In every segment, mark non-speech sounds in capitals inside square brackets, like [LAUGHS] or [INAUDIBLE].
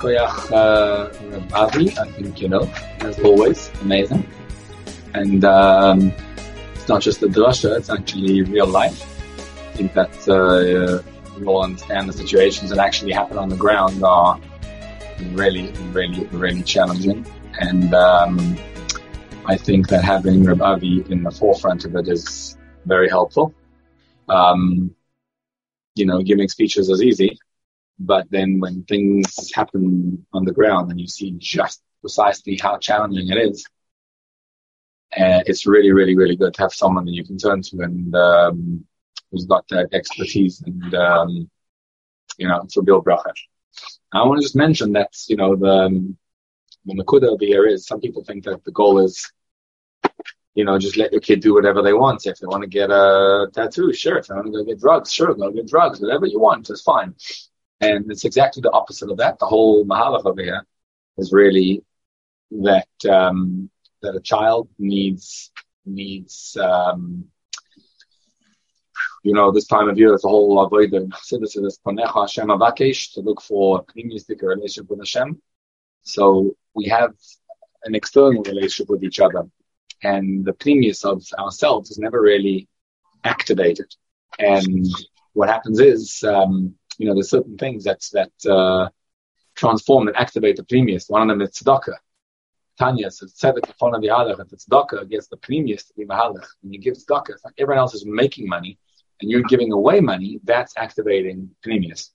Shkoyach uh, I think you know, as always, amazing. And um, it's not just a drasha, it's actually real life. I think that uh, we all understand the situations that actually happen on the ground are really, really, really challenging. And um, I think that having Reb Avi in the forefront of it is very helpful. Um, you know, giving speeches is easy, but then when things happen on the ground and you see just precisely how challenging it is, uh, it's really, really, really good to have someone that you can turn to and um, who's got that expertise and um, you know for Bill bracha. I want to just mention that you know the um, the nakuda here is some people think that the goal is you know, just let your kid do whatever they want. If they want to get a tattoo, sure. If they want to go get drugs, sure, go get drugs. Whatever you want is fine. And it's exactly the opposite of that. The whole mahalach over here is really that um, that a child needs needs um, you know this time of year it's a whole panecha Hashem avakesh to look for a relationship with Hashem. So we have an external relationship with each other, and the premise of ourselves is never really activated. And what happens is um, you know, there's certain things that that uh, transform and activate the pnimius. One of them is tzedakah. Tanya says tzedek in front of the. If the tzedakah gets the pnimius to be mahalach, when you give tzedakah, it's like everyone else is making money and you're giving away money. That's activating pnimius.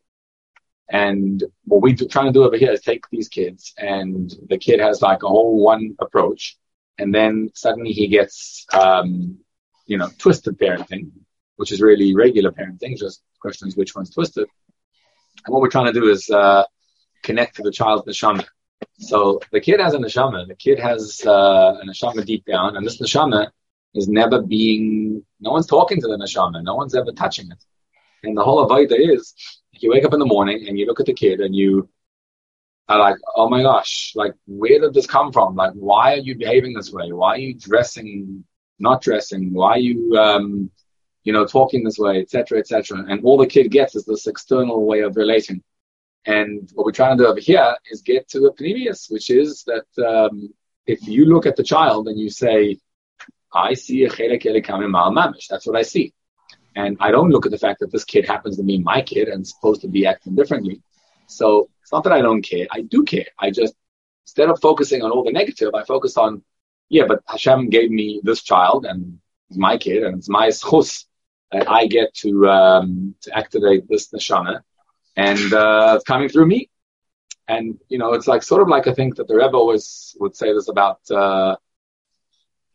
And what we're trying to do over here is take these kids, and the kid has like a whole one approach, and then suddenly he gets, um, you know, twisted parenting, which is really regular parenting. Just questions which one's twisted. And what we're trying to do is uh, connect to the child's neshama. So the kid has a neshama. The kid has uh, a neshama deep down, and this neshama is never being. No one's talking to the neshama. No one's ever touching it. And the whole avodah is, you wake up in the morning and you look at the kid and you are like, oh my gosh, like where did this come from? Like why are you behaving this way? Why are you dressing, not dressing? Why are you um, you know, talking this way, etc., etc. And all the kid gets is this external way of relating. And what we're trying to do over here is get to the pnimius, which is that um, if you look at the child and you say, I see a chelek Eloka mimaal mamash, that's what I see. And I don't look at the fact that this kid happens to be my kid and supposed to be acting differently. So it's not that I don't care. I do care. I just, instead of focusing on all the negative, I focus on, yeah, but Hashem gave me this child and it's my kid and it's my [LAUGHS] schus I get to um, to activate this neshama, and uh, it's coming through me. And you know, it's like sort of like I think that the Rebbe always would say this about. Uh,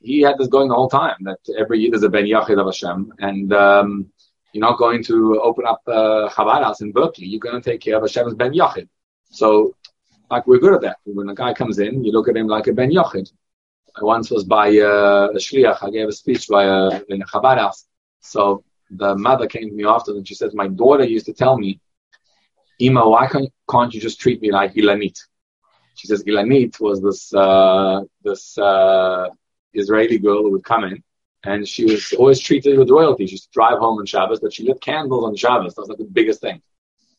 he had this going the whole time that every year there's a ben yachid of Hashem, and um, you're not going to open up a Chabad house in Berkeley. You're going to take care of Hashem's ben yachid. So, like we're good at that. When a guy comes in, you look at him like a ben yachid. I once was by uh, a shliach. I gave a speech by a, in a Chabad house, so the mother came to me often and she says, my daughter used to tell me, Ima, why can't, you just treat me like Ilanit? She says Ilanit was this, uh, this, uh, Israeli girl who would come in and she was always treated with royalty. She used to drive home on Shabbos, but she lit candles on Shabbos. That was like the biggest thing.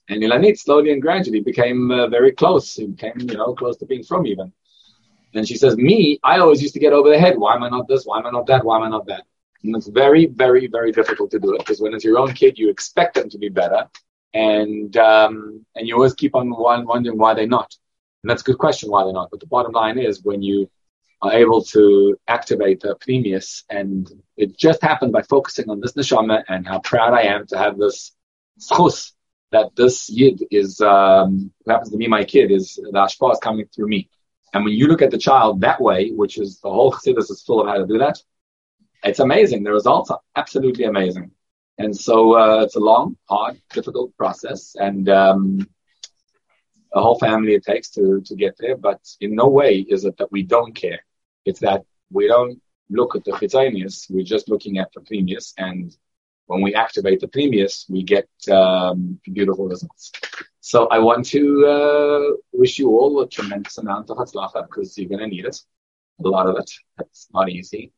And Ilanit slowly and gradually became uh, very close. She became, you know, close to being from even. And she says, me, I always used to get over the head. Why am I not this? Why am I not that? Why am I not that? And it's very, very, very difficult to do it because when it's your own kid, you expect them to be better, and um, and you always keep on wondering why they're not. And that's a good question why they're not. But the bottom line is when you are able to activate the pnimius, and it just happened by focusing on this neshama and how proud I am to have this schus that this yid is um, who happens to be my kid is the ashpa is coming through me. And when you look at the child that way, which is the whole chassidus is full of how to do that, it's amazing. The results are absolutely amazing. And so uh, it's a long, hard, difficult process, and um, a whole family it takes to to get there. But in no way is it that we don't care. It's that we don't look at the chitzonius. We're just looking at the pnimius, and when we activate the pnimius, we get um, beautiful results. So I want to uh, wish you all a tremendous amount of hatzlacha because you're going to need it, a lot of it. It's not easy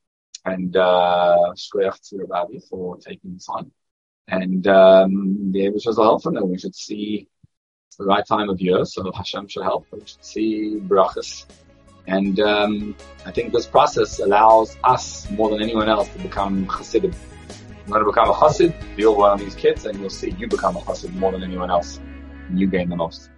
and uh, to Rabbi for taking this on. And um, the Abish was helpful. We should see the right time of year, so Hashem should help. We should see brachas. And um, I think this process allows us more than anyone else to become chassidim. I'm going to become a chassid, you're one of these kids, and you'll see you become a chassid more than anyone else. And you gain the most.